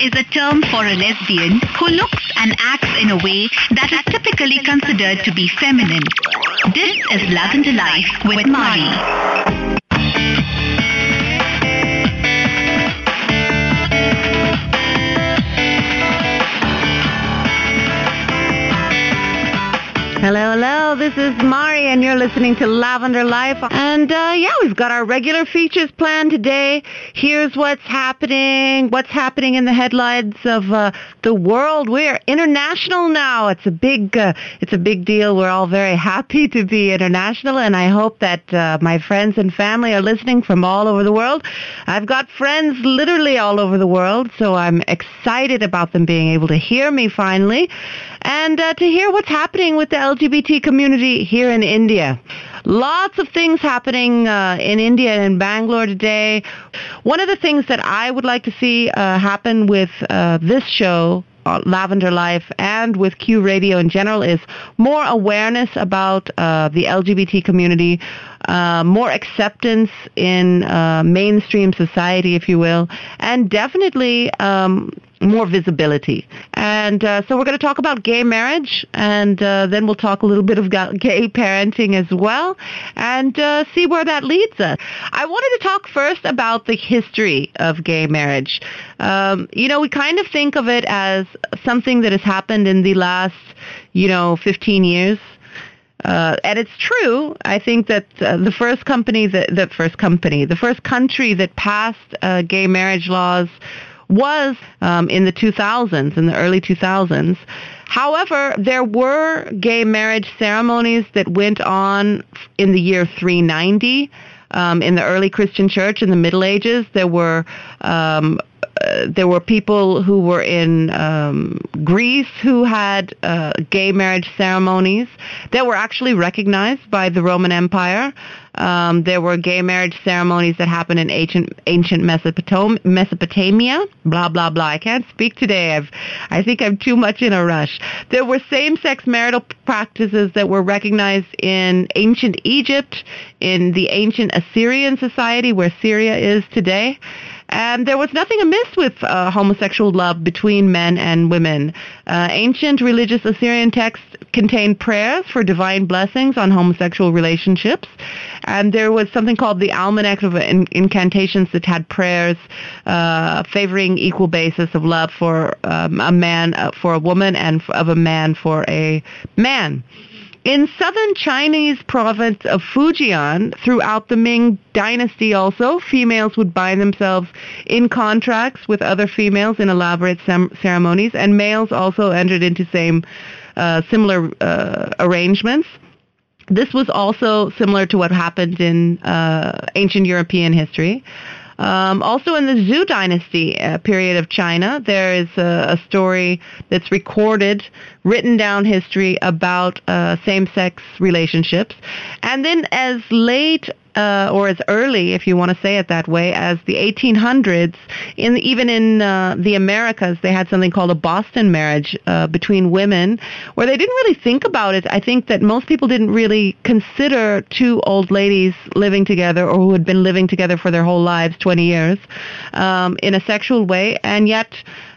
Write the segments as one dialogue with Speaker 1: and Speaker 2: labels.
Speaker 1: is a term for a lesbian who looks and acts in a way that is typically considered to be feminine. This is Lavender Life with Mari.
Speaker 2: Hello, hello. This is Mari, and you're listening to Lavender Life. And uh, yeah, we've got our regular features planned today. Here's what's happening. What's happening in the headlines of uh, the world? We're international now. It's a big, uh, it's a big deal. We're all very happy to be international, and I hope that uh, my friends and family are listening from all over the world. I've got friends literally all over the world, so I'm excited about them being able to hear me finally and uh, to hear what's happening with the LGBT community here in India. Lots of things happening uh, in India and in Bangalore today. One of the things that I would like to see uh, happen with uh, this show uh, Lavender Life and with Q Radio in general is more awareness about uh, the LGBT community, uh, more acceptance in uh, mainstream society, if you will, and definitely um, more visibility. And uh, so we're going to talk about gay marriage, and uh, then we'll talk a little bit of gay parenting as well, and uh, see where that leads us. I wanted to talk first about the history of gay marriage. Um, you know, we kind of think of it as something that has happened in the last, you know, 15 years. Uh, and it's true. I think that uh, the first company, that, the first company, the first country that passed uh, gay marriage laws was um, in the 2000s, in the early 2000s. However, there were gay marriage ceremonies that went on in the year 390. Um, in the early Christian church in the Middle Ages, there were um, uh, there were people who were in um, Greece who had uh, gay marriage ceremonies that were actually recognized by the Roman Empire. Um, there were gay marriage ceremonies that happened in ancient ancient Mesopotam- Mesopotamia. Blah blah blah. I can't speak today. I've I think I'm too much in a rush. There were same-sex marital practices that were recognized in ancient Egypt, in the ancient Assyrian society where Syria is today. And there was nothing amiss with uh, homosexual love between men and women. Uh, ancient religious Assyrian texts contained prayers for divine blessings on homosexual relationships. And there was something called the Almanac of Incantations that had prayers uh, favoring equal basis of love for um, a man uh, for a woman and of a man for a man. In southern Chinese province of Fujian, throughout the Ming dynasty also, females would bind themselves in contracts with other females in elaborate sem- ceremonies, and males also entered into same uh, similar uh, arrangements. This was also similar to what happened in uh, ancient European history. Um, also in the Zhou dynasty uh, period of China, there is a, a, story that's recorded, written down history about uh, same-sex relationships. And then as late uh, or as early, if you want to say it that way, as the 1800s. In even in uh, the Americas, they had something called a Boston marriage uh, between women, where they didn't really think about it. I think that most people didn't really consider two old ladies living together or who had been living together for their whole lives, 20 years, um, in a sexual way, and yet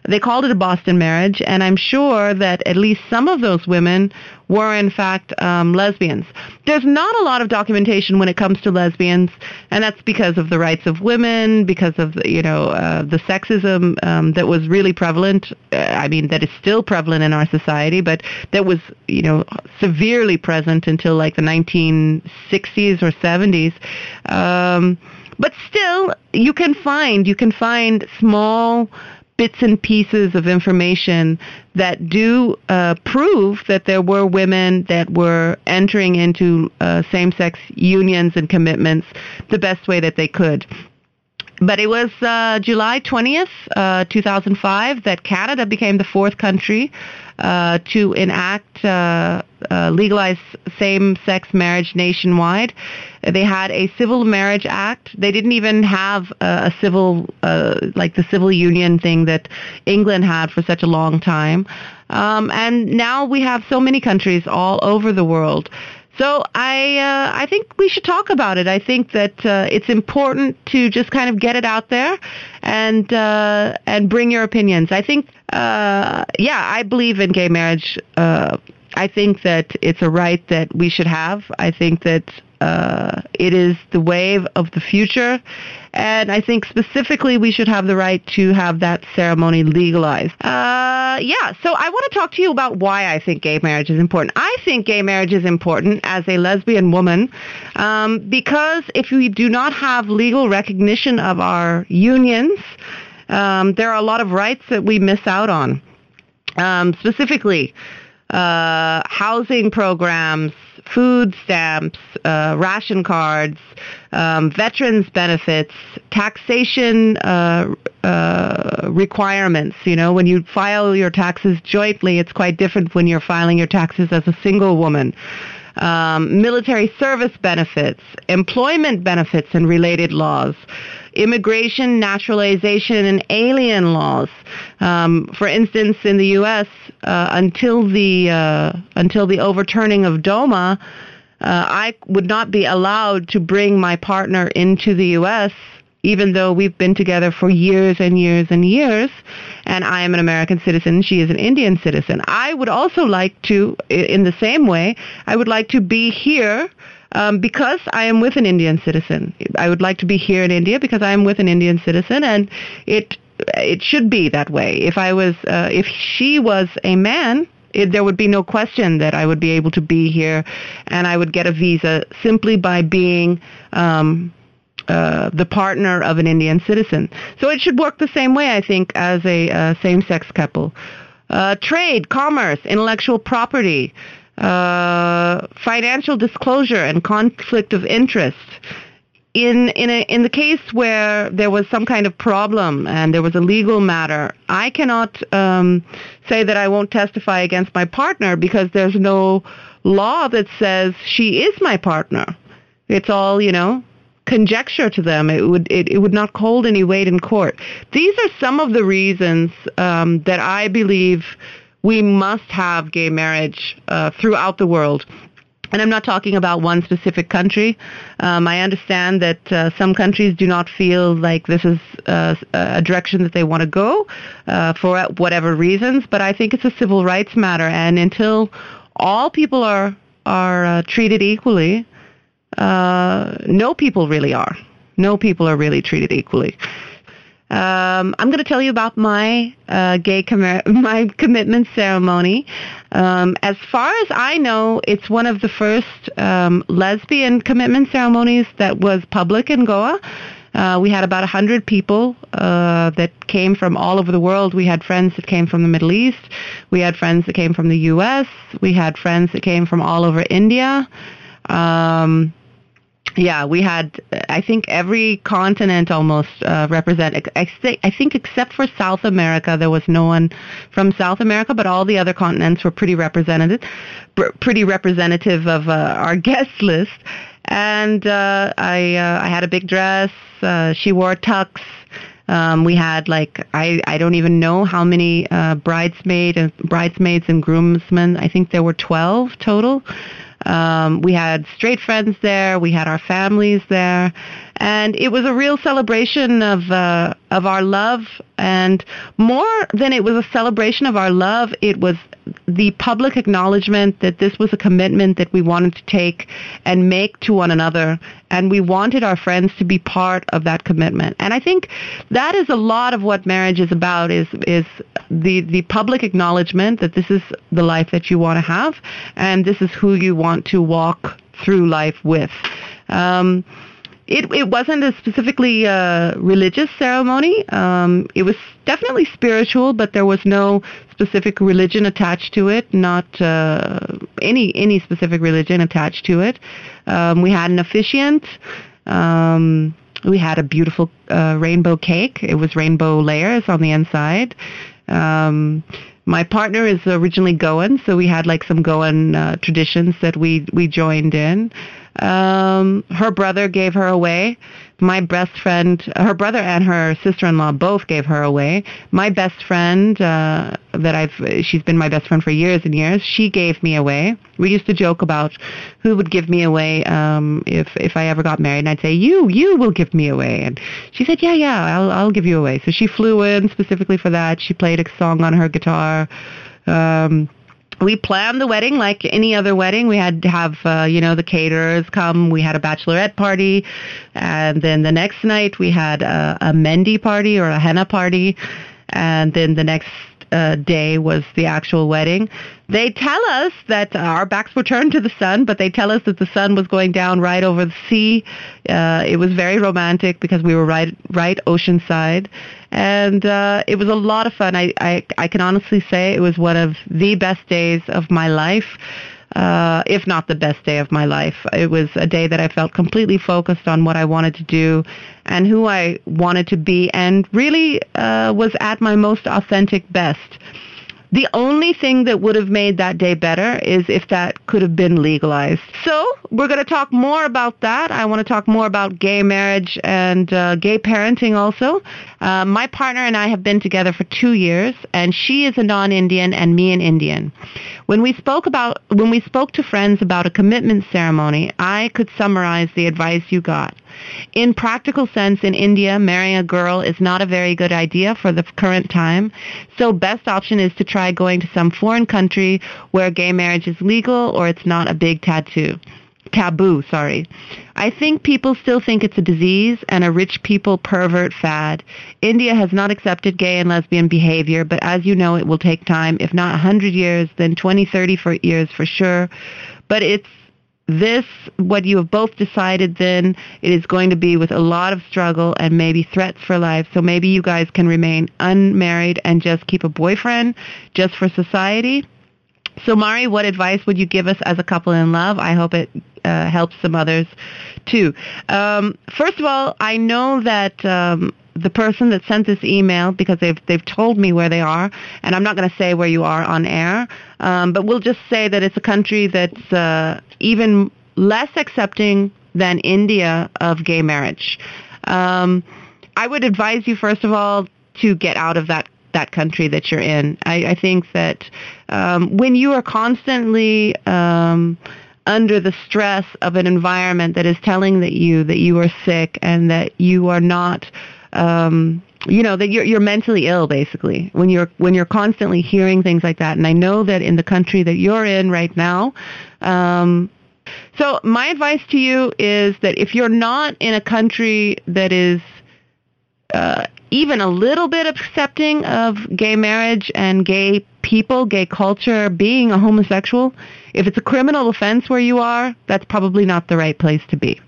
Speaker 2: they called it a Boston marriage, and I'm sure that at least some of those women were in fact um, lesbians. There's not a lot of documentation when it comes to lesbians, and that's because of the rights of women, because of you know uh, the sexism um, that was really prevalent. Uh, I mean, that is still prevalent in our society, but that was you know severely present until like the 1960s or 70s. Um, but still, you can find you can find small bits and pieces of information that do uh, prove that there were women that were entering into uh, same-sex unions and commitments the best way that they could. But it was uh, July 20th, uh, 2005, that Canada became the fourth country uh, to enact uh, uh, legalize same-sex marriage nationwide. They had a Civil Marriage Act. They didn't even have a civil, uh, like the civil union thing that England had for such a long time. Um, and now we have so many countries all over the world So I uh, I think we should talk about it. I think that uh, it's important to just kind of get it out there and uh, and bring your opinions. I think uh, yeah, I believe in gay marriage. Uh, I think that it's a right that we should have. I think that uh, it is the wave of the future. And I think specifically we should have the right to have that ceremony legalized. Uh, yeah, so I want to talk to you about why I think gay marriage is important. I think gay marriage is important as a lesbian woman um, because if we do not have legal recognition of our unions, um, there are a lot of rights that we miss out on. Um, specifically, uh, housing programs, food stamps, uh, ration cards, um, veterans benefits, taxation uh, uh, requirements. You know, when you file your taxes jointly, it's quite different when you're filing your taxes as a single woman. Um, military service benefits, employment benefits and related laws, immigration, naturalization, and alien laws. Um, for instance, in the U.S., uh, until the uh, until the overturning of DOMA, uh, I would not be allowed to bring my partner into the U.S. Even though we've been together for years and years and years, and I am an American citizen, she is an Indian citizen. I would also like to, in the same way, I would like to be here um, because I am with an Indian citizen. I would like to be here in India because I am with an Indian citizen, and it it should be that way. If I was, uh, if she was a man, it, there would be no question that I would be able to be here, and I would get a visa simply by being. Um, uh, the partner of an Indian citizen. So it should work the same way, I think, as a uh, same-sex couple. Uh, trade, commerce, intellectual property, uh, financial disclosure and conflict of interest. In in a, in the case where there was some kind of problem and there was a legal matter, I cannot um, say that I won't testify against my partner because there's no law that says she is my partner. It's all you know conjecture to them. It would it, it would not hold any weight in court. These are some of the reasons um, that I believe we must have gay marriage uh, throughout the world. And I'm not talking about one specific country. Um, I understand that uh, some countries do not feel like this is uh, a direction that they want to go uh, for whatever reasons, but I think it's a civil rights matter. And until all people are are uh, treated equally, uh, no people really are. No people are really treated equally. Um, I'm going to tell you about my uh, gay com- my commitment ceremony. Um, as far as I know, it's one of the first um, lesbian commitment ceremonies that was public in Goa. Uh, we had about 100 people uh, that came from all over the world. We had friends that came from the Middle East. We had friends that came from the U.S. We had friends that came from all over India. Um, yeah, we had, I think, every continent almost uh, represented. I, think except for South America, there was no one from South America, but all the other continents were pretty represented, pretty representative of uh, our guest list. And uh, I, uh, I had a big dress. Uh, she wore tux. Um, we had like I, I don't even know how many uh, bridesmaid and bridesmaids and groomsmen. I think there were twelve total. Um, we had straight friends there. We had our families there, and it was a real celebration of uh, of our love. And more than it was a celebration of our love, it was the public acknowledgement that this was a commitment that we wanted to take and make to one another, and we wanted our friends to be part of that commitment. And I think that is a lot of what marriage is about: is is the the public acknowledgement that this is the life that you want to have, and this is who you want to walk through life with. Um, it, it wasn't a specifically uh, religious ceremony. Um, it was definitely spiritual, but there was no specific religion attached to it. Not uh, any any specific religion attached to it. Um, we had an officiant. Um, we had a beautiful uh, rainbow cake. It was rainbow layers on the inside. Um, my partner is originally Goan, so we had like some Goan uh, traditions that we we joined in. Um, her brother gave her away. My best friend, her brother and her sister-in-law both gave her away. My best friend, uh, that I've, she's been my best friend for years and years. She gave me away. We used to joke about who would give me away um, if if I ever got married, and I'd say, "You, you will give me away." And she said, "Yeah, yeah, I'll I'll give you away." So she flew in specifically for that. She played a song on her guitar. Um, we planned the wedding like any other wedding. We had to have, uh, you know, the caterers come. We had a bachelorette party. And then the next night we had a, a Mehndi party or a henna party. And then the next uh, day was the actual wedding. They tell us that our backs were turned to the sun, but they tell us that the sun was going down right over the sea. Uh, it was very romantic because we were right right oceanside, and uh, it was a lot of fun. I, I I can honestly say it was one of the best days of my life. Uh, if not the best day of my life. It was a day that I felt completely focused on what I wanted to do and who I wanted to be and really uh, was at my most authentic best. The only thing that would have made that day better is if that could have been legalized. So we're going to talk more about that. I want to talk more about gay marriage and uh, gay parenting also. Uh, my partner and I have been together for two years, and she is a non-Indian and me an Indian. When we spoke about when we spoke to friends about a commitment ceremony, I could summarize the advice you got. In practical sense, in India, marrying a girl is not a very good idea for the current time. So best option is to try going to some foreign country where gay marriage is legal or it's not a big tattoo. Taboo, sorry. I think people still think it's a disease and a rich people pervert fad. India has not accepted gay and lesbian behavior, but as you know, it will take time, if not 100 years, then 20, 30 for years for sure. But it's this, what you have both decided then, it is going to be with a lot of struggle and maybe threats for life. So maybe you guys can remain unmarried and just keep a boyfriend just for society. So Mari, what advice would you give us as a couple in love? I hope it uh, helps some others too. Um, first of all, I know that um, the person that sent this email because they've they've told me where they are, and I'm not going to say where you are on air, um, but we'll just say that it's a country that's uh, even less accepting than India of gay marriage. Um, I would advise you first of all to get out of that that country that you're in. I, I think that um, when you are constantly um, under the stress of an environment that is telling that you that you are sick and that you are not um, you know that you're you're mentally ill basically when you're when you're constantly hearing things like that and i know that in the country that you're in right now um so my advice to you is that if you're not in a country that is uh, even a little bit accepting of gay marriage and gay people, gay culture, being a homosexual, if it's a criminal offense where you are, that's probably not the right place to be.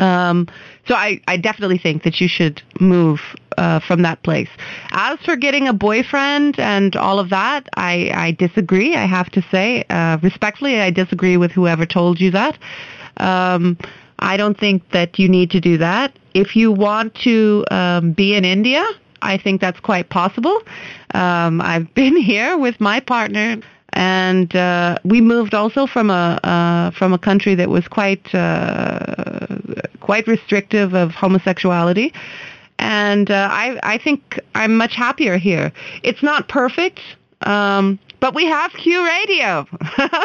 Speaker 2: Um, so I, I definitely think that you should move uh, from that place. As for getting a boyfriend and all of that, I, I disagree. I have to say, uh, respectfully, I disagree with whoever told you that. Um, I don't think that you need to do that. If you want to um, be in India, I think that's quite possible. Um, I've been here with my partner and uh, we moved also from a uh, from a country that was quite uh, quite restrictive of homosexuality, and uh, I I think I'm much happier here. It's not perfect. Um, but we have Q radio.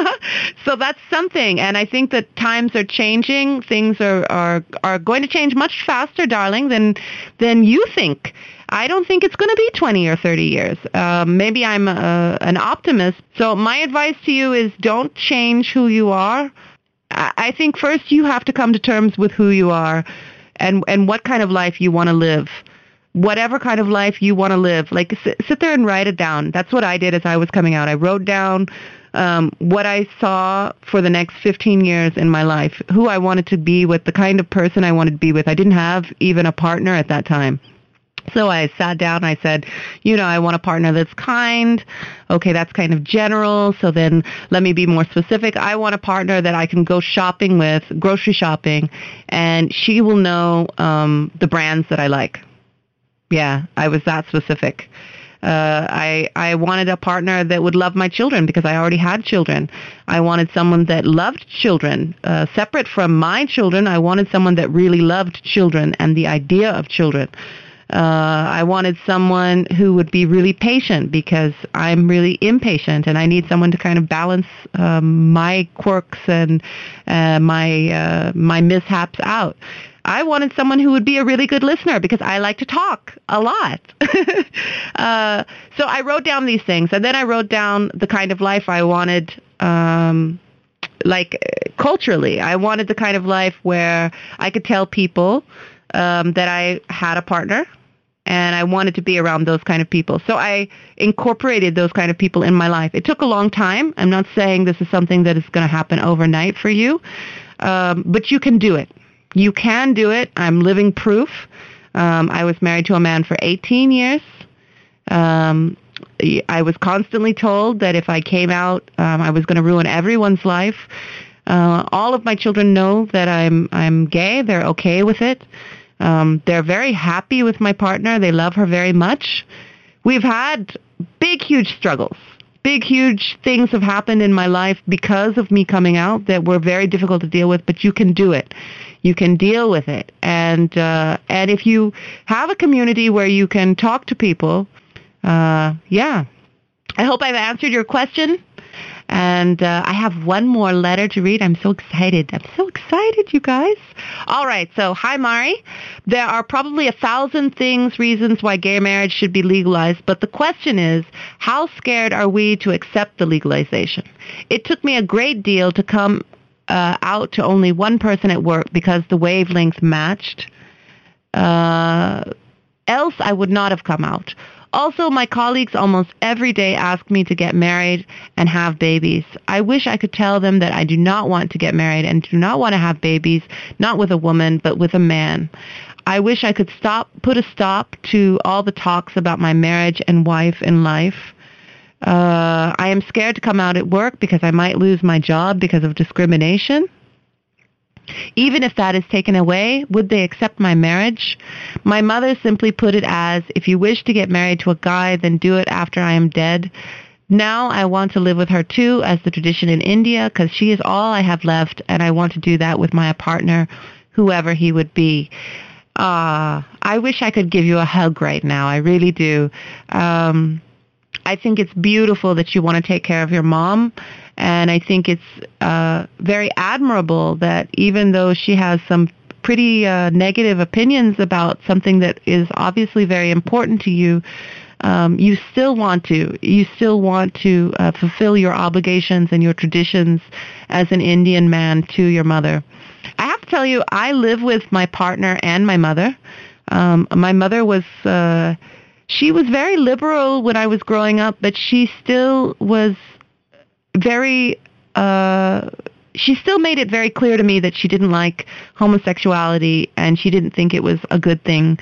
Speaker 2: so that's something. And I think that times are changing. Things are, are, are going to change much faster, darling, than, than you think. I don't think it's going to be 20 or 30 years. Uh, maybe I'm a, an optimist. So my advice to you is don't change who you are. I think first you have to come to terms with who you are and, and what kind of life you want to live. Whatever kind of life you want to live. Like sit, sit there and write it down. That's what I did as I was coming out. I wrote down um, what I saw for the next 15 years in my life, who I wanted to be with, the kind of person I wanted to be with. I didn't have even a partner at that time. So I sat down I said, you know, I want a partner that's kind. Okay, that's kind of general. So then let me be more specific. I want a partner that I can go shopping with, grocery shopping, and she will know um, the brands that I like. Yeah, I was that specific. Uh, I I wanted a partner that would love my children because I already had children. I wanted someone that loved children, uh, separate from my children. I wanted someone that really loved children and the idea of children. Uh, I wanted someone who would be really patient because I'm really impatient and I need someone to kind of balance um, my quirks and uh, my uh, my mishaps out. I wanted someone who would be a really good listener because I like to talk a lot. uh, so I wrote down these things, and then I wrote down the kind of life I wanted. Um, like culturally, I wanted the kind of life where I could tell people um, that I had a partner, and I wanted to be around those kind of people. So I incorporated those kind of people in my life. It took a long time. I'm not saying this is something that is going to happen overnight for you, um, but you can do it. You can do it. I'm living proof. Um, I was married to a man for 18 years. Um, I was constantly told that if I came out, um, I was going to ruin everyone's life. Uh, all of my children know that I'm I'm gay. They're okay with it. Um, they're very happy with my partner. They love her very much. We've had big, huge struggles. Big, huge things have happened in my life because of me coming out that were very difficult to deal with. But you can do it you can deal with it. And uh, and if you have a community where you can talk to people, uh, yeah. I hope I've answered your question. And uh, I have one more letter to read. I'm so excited. I'm so excited, you guys. All right. So, hi, Mari. There are probably a thousand things, reasons why gay marriage should be legalized. But the question is, how scared are we to accept the legalization? It took me a great deal to come uh, out to only one person at work because the wavelength matched. Uh, else, I would not have come out. Also, my colleagues almost every day ask me to get married and have babies. I wish I could tell them that I do not want to get married and do not want to have babies, not with a woman, but with a man. I wish I could stop, put a stop to all the talks about my marriage and wife and life. Uh, I am scared to come out at work because I might lose my job because of discrimination. Even if that is taken away, would they accept my marriage? My mother simply put it as, if you wish to get married to a guy, then do it after I am dead. Now I want to live with her too, as the tradition in India, because she is all I have left, and I want to do that with my partner, whoever he would be. Ah, uh, I wish I could give you a hug right now. I really do. Um, I think it's beautiful that you want to take care of your mom. And I think it's uh, very admirable that even though she has some pretty uh, negative opinions about something that is obviously very important to you, um, you still want to. You still want to uh, fulfill your obligations and your traditions as an Indian man to your mother. I have to tell you, I live with my partner and my mother. Um, my mother was uh, she was very liberal when I was growing up, but she still was very uh she still made it very clear to me that she didn't like homosexuality and she didn't think it was a good thing.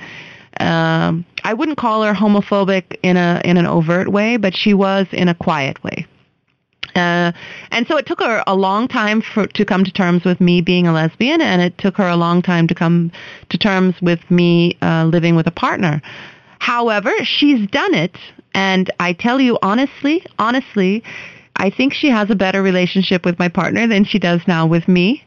Speaker 2: Um, I wouldn't call her homophobic in a in an overt way, but she was in a quiet way. Uh, and so it took her a long time for, to come to terms with me being a lesbian, and it took her a long time to come to terms with me uh, living with a partner. However, she's done it, and I tell you honestly, honestly, I think she has a better relationship with my partner than she does now with me.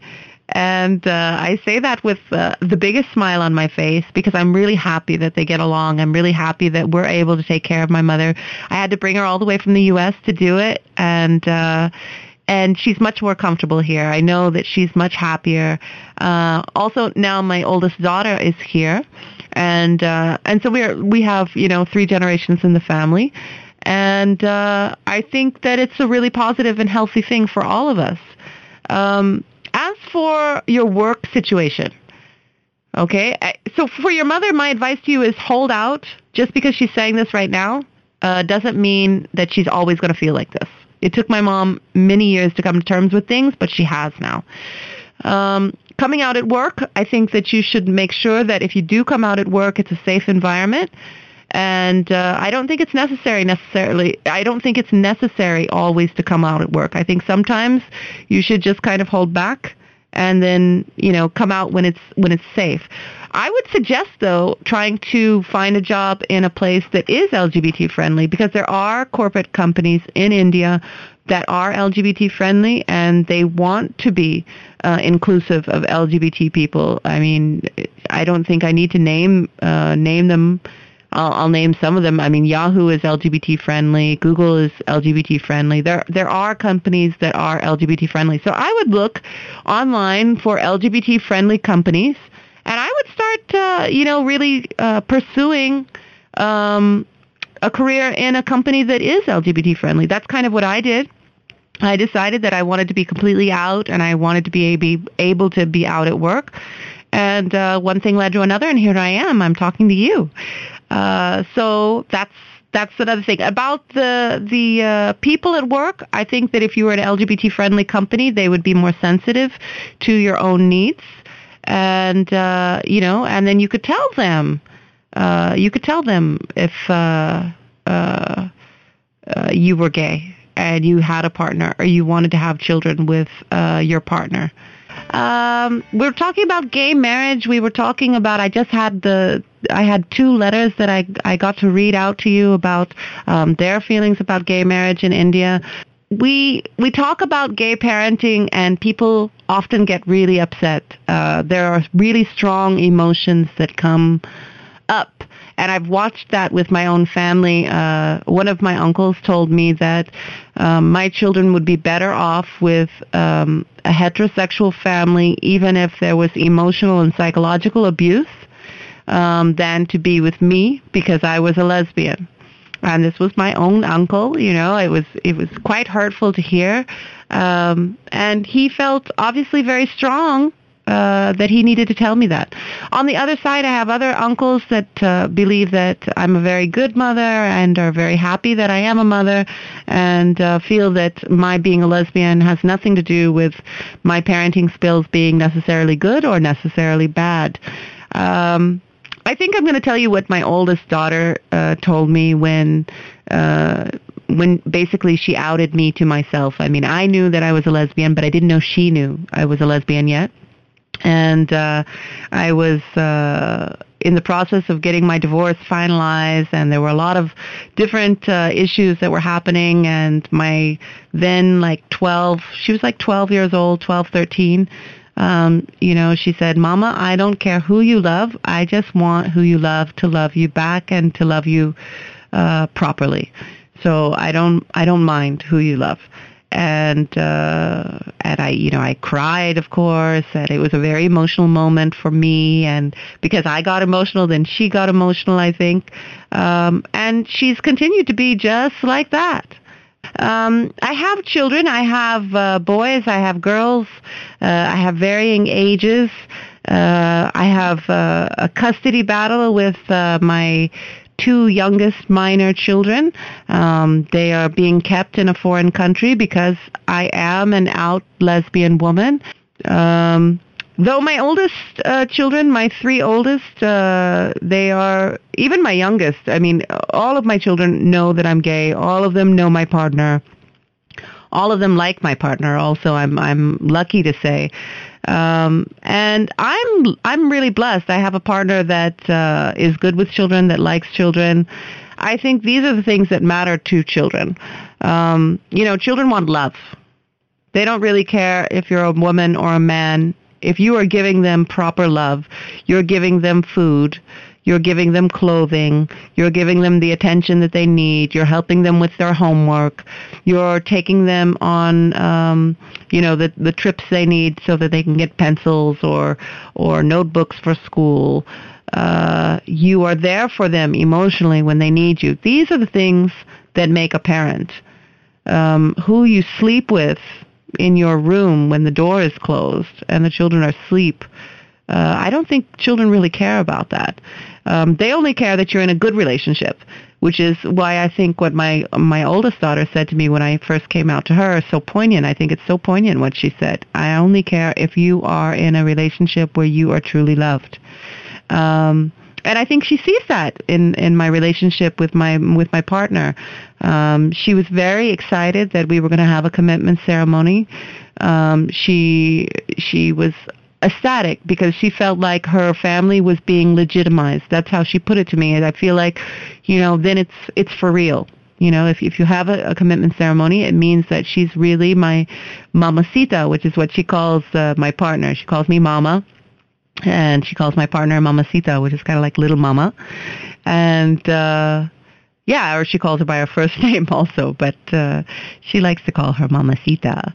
Speaker 2: And uh, I say that with uh, the biggest smile on my face because I'm really happy that they get along. I'm really happy that we're able to take care of my mother. I had to bring her all the way from the U.S. to do it, and uh, and she's much more comfortable here. I know that she's much happier. Uh, also, now my oldest daughter is here, and uh, and so we are we have you know three generations in the family, and uh, I think that it's a really positive and healthy thing for all of us. Um, as for your work situation, okay, so for your mother, my advice to you is hold out. Just because she's saying this right now uh, doesn't mean that she's always going to feel like this. It took my mom many years to come to terms with things, but she has now. Um, coming out at work, I think that you should make sure that if you do come out at work, it's a safe environment. And uh, I don't think it's necessary necessarily. I don't think it's necessary always to come out at work. I think sometimes you should just kind of hold back and then you know come out when it's when it's safe. I would suggest though trying to find a job in a place that is LGBT friendly because there are corporate companies in India that are LGBT friendly and they want to be uh, inclusive of LGBT people. I mean, I don't think I need to name uh, name them. I'll, I'll name some of them. I mean, Yahoo is LGBT friendly. Google is LGBT friendly. There there are companies that are LGBT friendly. So I would look online for LGBT friendly companies, and I would start, uh, you know, really uh, pursuing. Um, a career in a company that is LGBT friendly. That's kind of what I did. I decided that I wanted to be completely out and I wanted to be able to be out at work. And uh, one thing led to another, and here I am. I'm talking to you. Uh, so that's that's another thing about the the uh, people at work. I think that if you were an LGBT friendly company, they would be more sensitive to your own needs, and uh, you know, and then you could tell them. Uh, you could tell them if uh, uh, uh, you were gay and you had a partner or you wanted to have children with uh, your partner. Um, we were talking about gay marriage. We were talking about. I just had the. I had two letters that I I got to read out to you about um, their feelings about gay marriage in India. We we talk about gay parenting and people often get really upset. Uh, there are really strong emotions that come up and I've watched that with my own family. Uh, one of my uncles told me that um, my children would be better off with um, a heterosexual family, even if there was emotional and psychological abuse, um, than to be with me because I was a lesbian. And this was my own uncle. You know, it was it was quite hurtful to hear. Um, and he felt obviously very strong uh, that he needed to tell me that. On the other side, I have other uncles that uh, believe that I'm a very good mother and are very happy that I am a mother and uh, feel that my being a lesbian has nothing to do with my parenting skills being necessarily good or necessarily bad. Um, I think I'm going to tell you what my oldest daughter uh, told me when uh, when basically she outed me to myself. I mean, I knew that I was a lesbian, but I didn't know she knew I was a lesbian yet and uh, I was uh, in the process of getting my divorce finalized, and there were a lot of different uh, issues that were happening. And my then like 12, she was like 12 years old, 12, 13. Um, you know, she said, "Mama, I don't care who you love. I just want who you love to love you back and to love you uh, properly. So I don't, I don't mind who you love." And uh, and I you know I cried of course and it was a very emotional moment for me and because I got emotional then she got emotional I think um, and she's continued to be just like that. Um, I have children. I have uh, boys. I have girls. Uh, I have varying ages. Uh, I have uh, a custody battle with uh, my two youngest minor children. Um, they are being kept in a foreign country because I am an out lesbian woman. Um, though my oldest uh, children, my three oldest, uh, they are even my youngest. I mean, all of my children know that I'm gay. All of them know my partner. All of them like my partner. Also, I'm I'm lucky to say. Um, and I'm I'm really blessed. I have a partner that uh, is good with children, that likes children. I think these are the things that matter to children. Um, you know, children want love. They don't really care if you're a woman or a man. If you are giving them proper love, you're giving them food, you're giving them clothing. You're giving them the attention that they need. You're helping them with their homework. You're taking them on, um, you know, the the trips they need so that they can get pencils or or notebooks for school. Uh, you are there for them emotionally when they need you. These are the things that make a parent. Um, who you sleep with in your room when the door is closed and the children are asleep. Uh, I don't think children really care about that. Um, they only care that you're in a good relationship, which is why I think what my my oldest daughter said to me when I first came out to her is so poignant. I think it's so poignant what she said. I only care if you are in a relationship where you are truly loved. Um, and I think she sees that in in my relationship with my with my partner. Um, she was very excited that we were going to have a commitment ceremony. Um, she she was ecstatic because she felt like her family was being legitimized. That's how she put it to me. And I feel like, you know, then it's it's for real. You know, if if you have a, a commitment ceremony, it means that she's really my mamacita, which is what she calls uh, my partner. She calls me mama, and she calls my partner mamacita, which is kind of like little mama. And uh, yeah, or she calls her by her first name also, but uh, she likes to call her mamacita.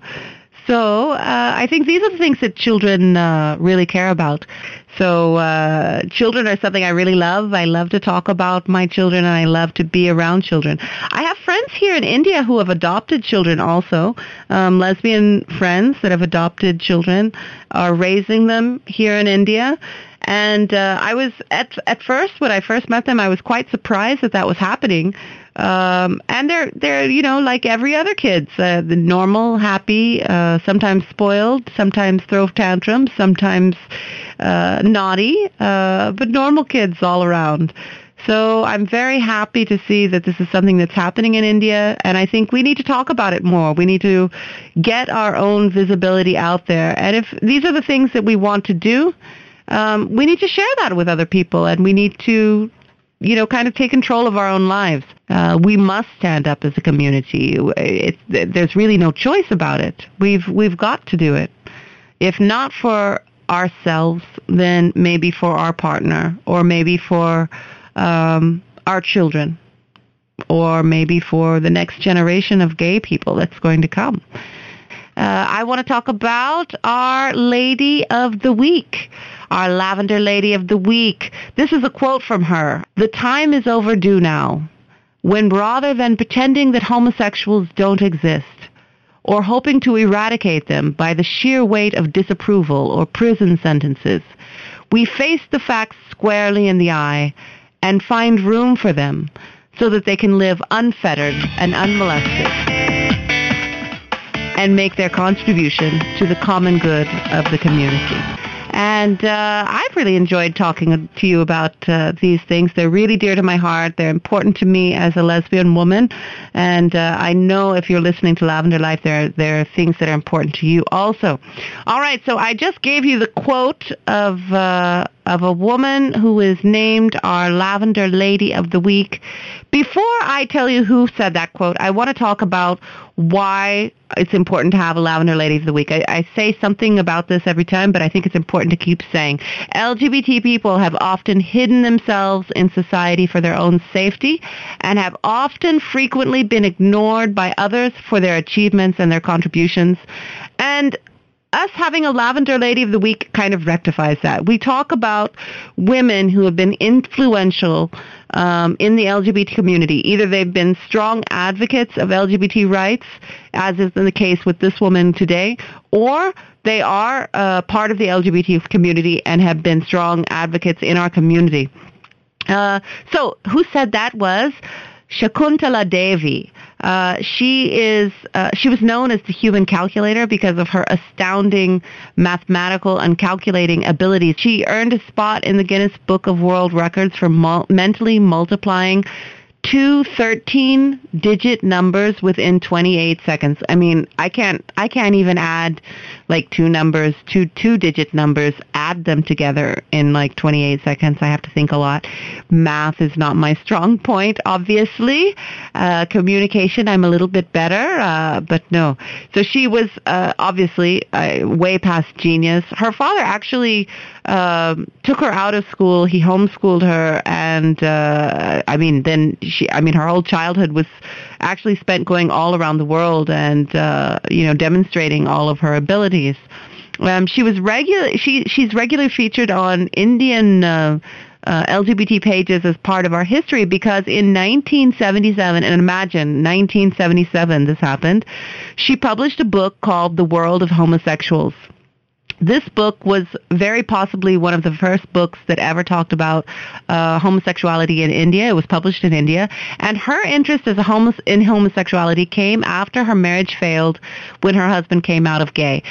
Speaker 2: So uh, I think these are the things that children uh, really care about. So uh, children are something I really love. I love to talk about my children, and I love to be around children. I have friends here in India who have adopted children also. Um, lesbian friends that have adopted children are raising them here in India. And uh, I was at at first when I first met them, I was quite surprised that that was happening um, and they're they're you know like every other kids, uh, the normal, happy, uh, sometimes spoiled, sometimes throw tantrums, sometimes uh, naughty, uh, but normal kids all around. So I'm very happy to see that this is something that's happening in India, and I think we need to talk about it more. We need to get our own visibility out there, and if these are the things that we want to do, um, we need to share that with other people, and we need to you know, kind of take control of our own lives. Uh, we must stand up as a community. It, it, there's really no choice about it. We've we've got to do it. If not for ourselves, then maybe for our partner, or maybe for um, our children, or maybe for the next generation of gay people that's going to come. Uh, I want to talk about Our Lady of the Week our Lavender Lady of the Week. This is a quote from her. The time is overdue now, when rather than pretending that homosexuals don't exist, or hoping to eradicate them by the sheer weight of disapproval or prison sentences, we face the facts squarely in the eye and find room for them so that they can live unfettered and unmolested and make their contribution to the common good of the community. And uh, I've really enjoyed talking to you about uh, these things. They're really dear to my heart. They're important to me as a lesbian woman. And uh, I know if you're listening to Lavender Life, there, there are things that are important to you also. All right, so I just gave you the quote of, uh, of a woman who is named our Lavender Lady of the Week. Before I tell you who said that quote, I want to talk about why it's important to have a Lavender Lady of the Week. I, I, say something about this every time, but I think it's important to keep saying. LGBT people have often hidden themselves in society for their own safety and have often frequently been ignored by others for their achievements and their contributions. And us having a lavender lady of the week kind of rectifies that. We talk about women who have been influential um, in the LGBT community. Either they've been strong advocates of LGBT rights, as is the case with this woman today, or they are uh, part of the LGBT community and have been strong advocates in our community. Uh, so, who said that was Shakuntala Devi. Uh, she is uh, she was known as the human calculator because of her astounding mathematical and calculating abilities. She earned a spot in the Guinness Book of World Records for mul- mentally multiplying two 13 digit numbers within 28 seconds. I mean, I can't I can't even add like two numbers, two two digit numbers, add them together in like 28 seconds. I have to think a lot. Math is not my strong point, obviously. Uh, communication, I'm a little bit better, uh, but no. So she was uh, obviously uh, way past genius. Her father actually um, took her out of school. He homeschooled her, and uh, I mean, then she, I mean, her whole childhood was actually spent going all around the world and uh, you know demonstrating all of her Um, she was regular. She she's regularly featured on Indian. Uh, uh, LGBT pages as part of our history because in 1977, and imagine 1977 this happened, she published a book called The World of Homosexuals this book was very possibly one of the first books that ever talked about uh, homosexuality in India. It was published in India, and her interest as a in homosexuality came after her marriage failed when her husband came out of gay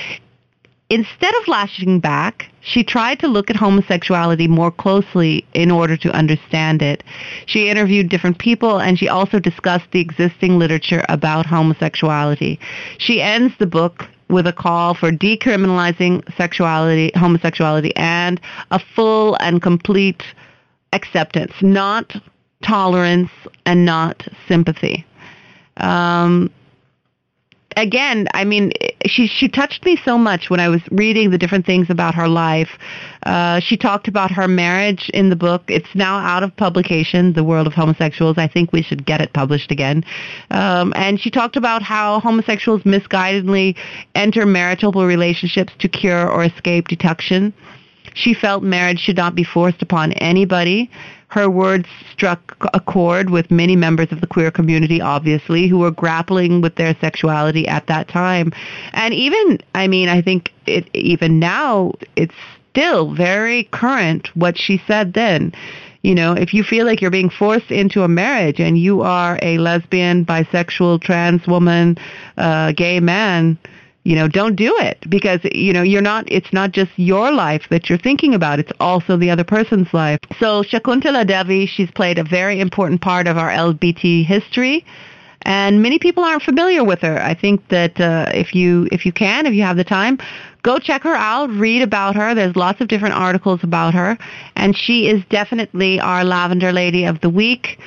Speaker 2: instead of lashing back, she tried to look at homosexuality more closely in order to understand it. She interviewed different people and she also discussed the existing literature about homosexuality. She ends the book with a call for decriminalizing sexuality, homosexuality, and a full and complete acceptance, not tolerance and not sympathy. Um, again, I mean, she she touched me so much when I was reading the different things about her life. Uh, she talked about her marriage in the book. It's now out of publication, The World of Homosexuals. I think we should get it published again. Um, and she talked about how homosexuals misguidedly enter marital relationships to cure or escape detection. She felt marriage should not be forced upon anybody. Her words struck a chord with many members of the queer community, obviously, who were grappling with their sexuality at that time. And even, I mean, I think it, even now, it's still very current what she said then. You know, if you feel like you're being forced into a marriage and you are a lesbian, bisexual, trans woman, uh, gay man, you know, don't do it because, you know, you're not, it's not just your life that you're thinking about. It's also the other person's life. So Shakuntala Devi, she's played a very important part of our LGBT history. And many people aren't familiar with her. I think that uh, if you if you can, if you have the time, go check her out, read about her. There's lots of different articles about her, and she is definitely our Lavender Lady of the Week.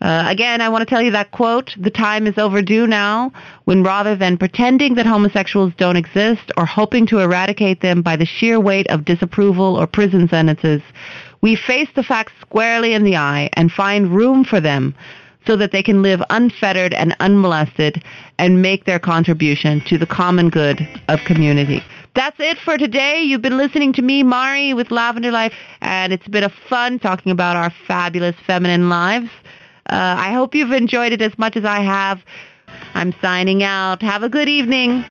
Speaker 2: Uh, again, I want to tell you that quote, the time is overdue now when rather than pretending that homosexuals don't exist or hoping to eradicate them by the sheer weight of disapproval or prison sentences, we face the facts squarely in the eye and find room for them so that they can live unfettered and unmolested and make their contribution to the common good of community. That's it for today. You've been listening to me, Mari, with Lavender Life, and it's been a fun talking about our fabulous feminine lives. Uh, I hope you've enjoyed it as much as I have. I'm signing out. Have a good evening.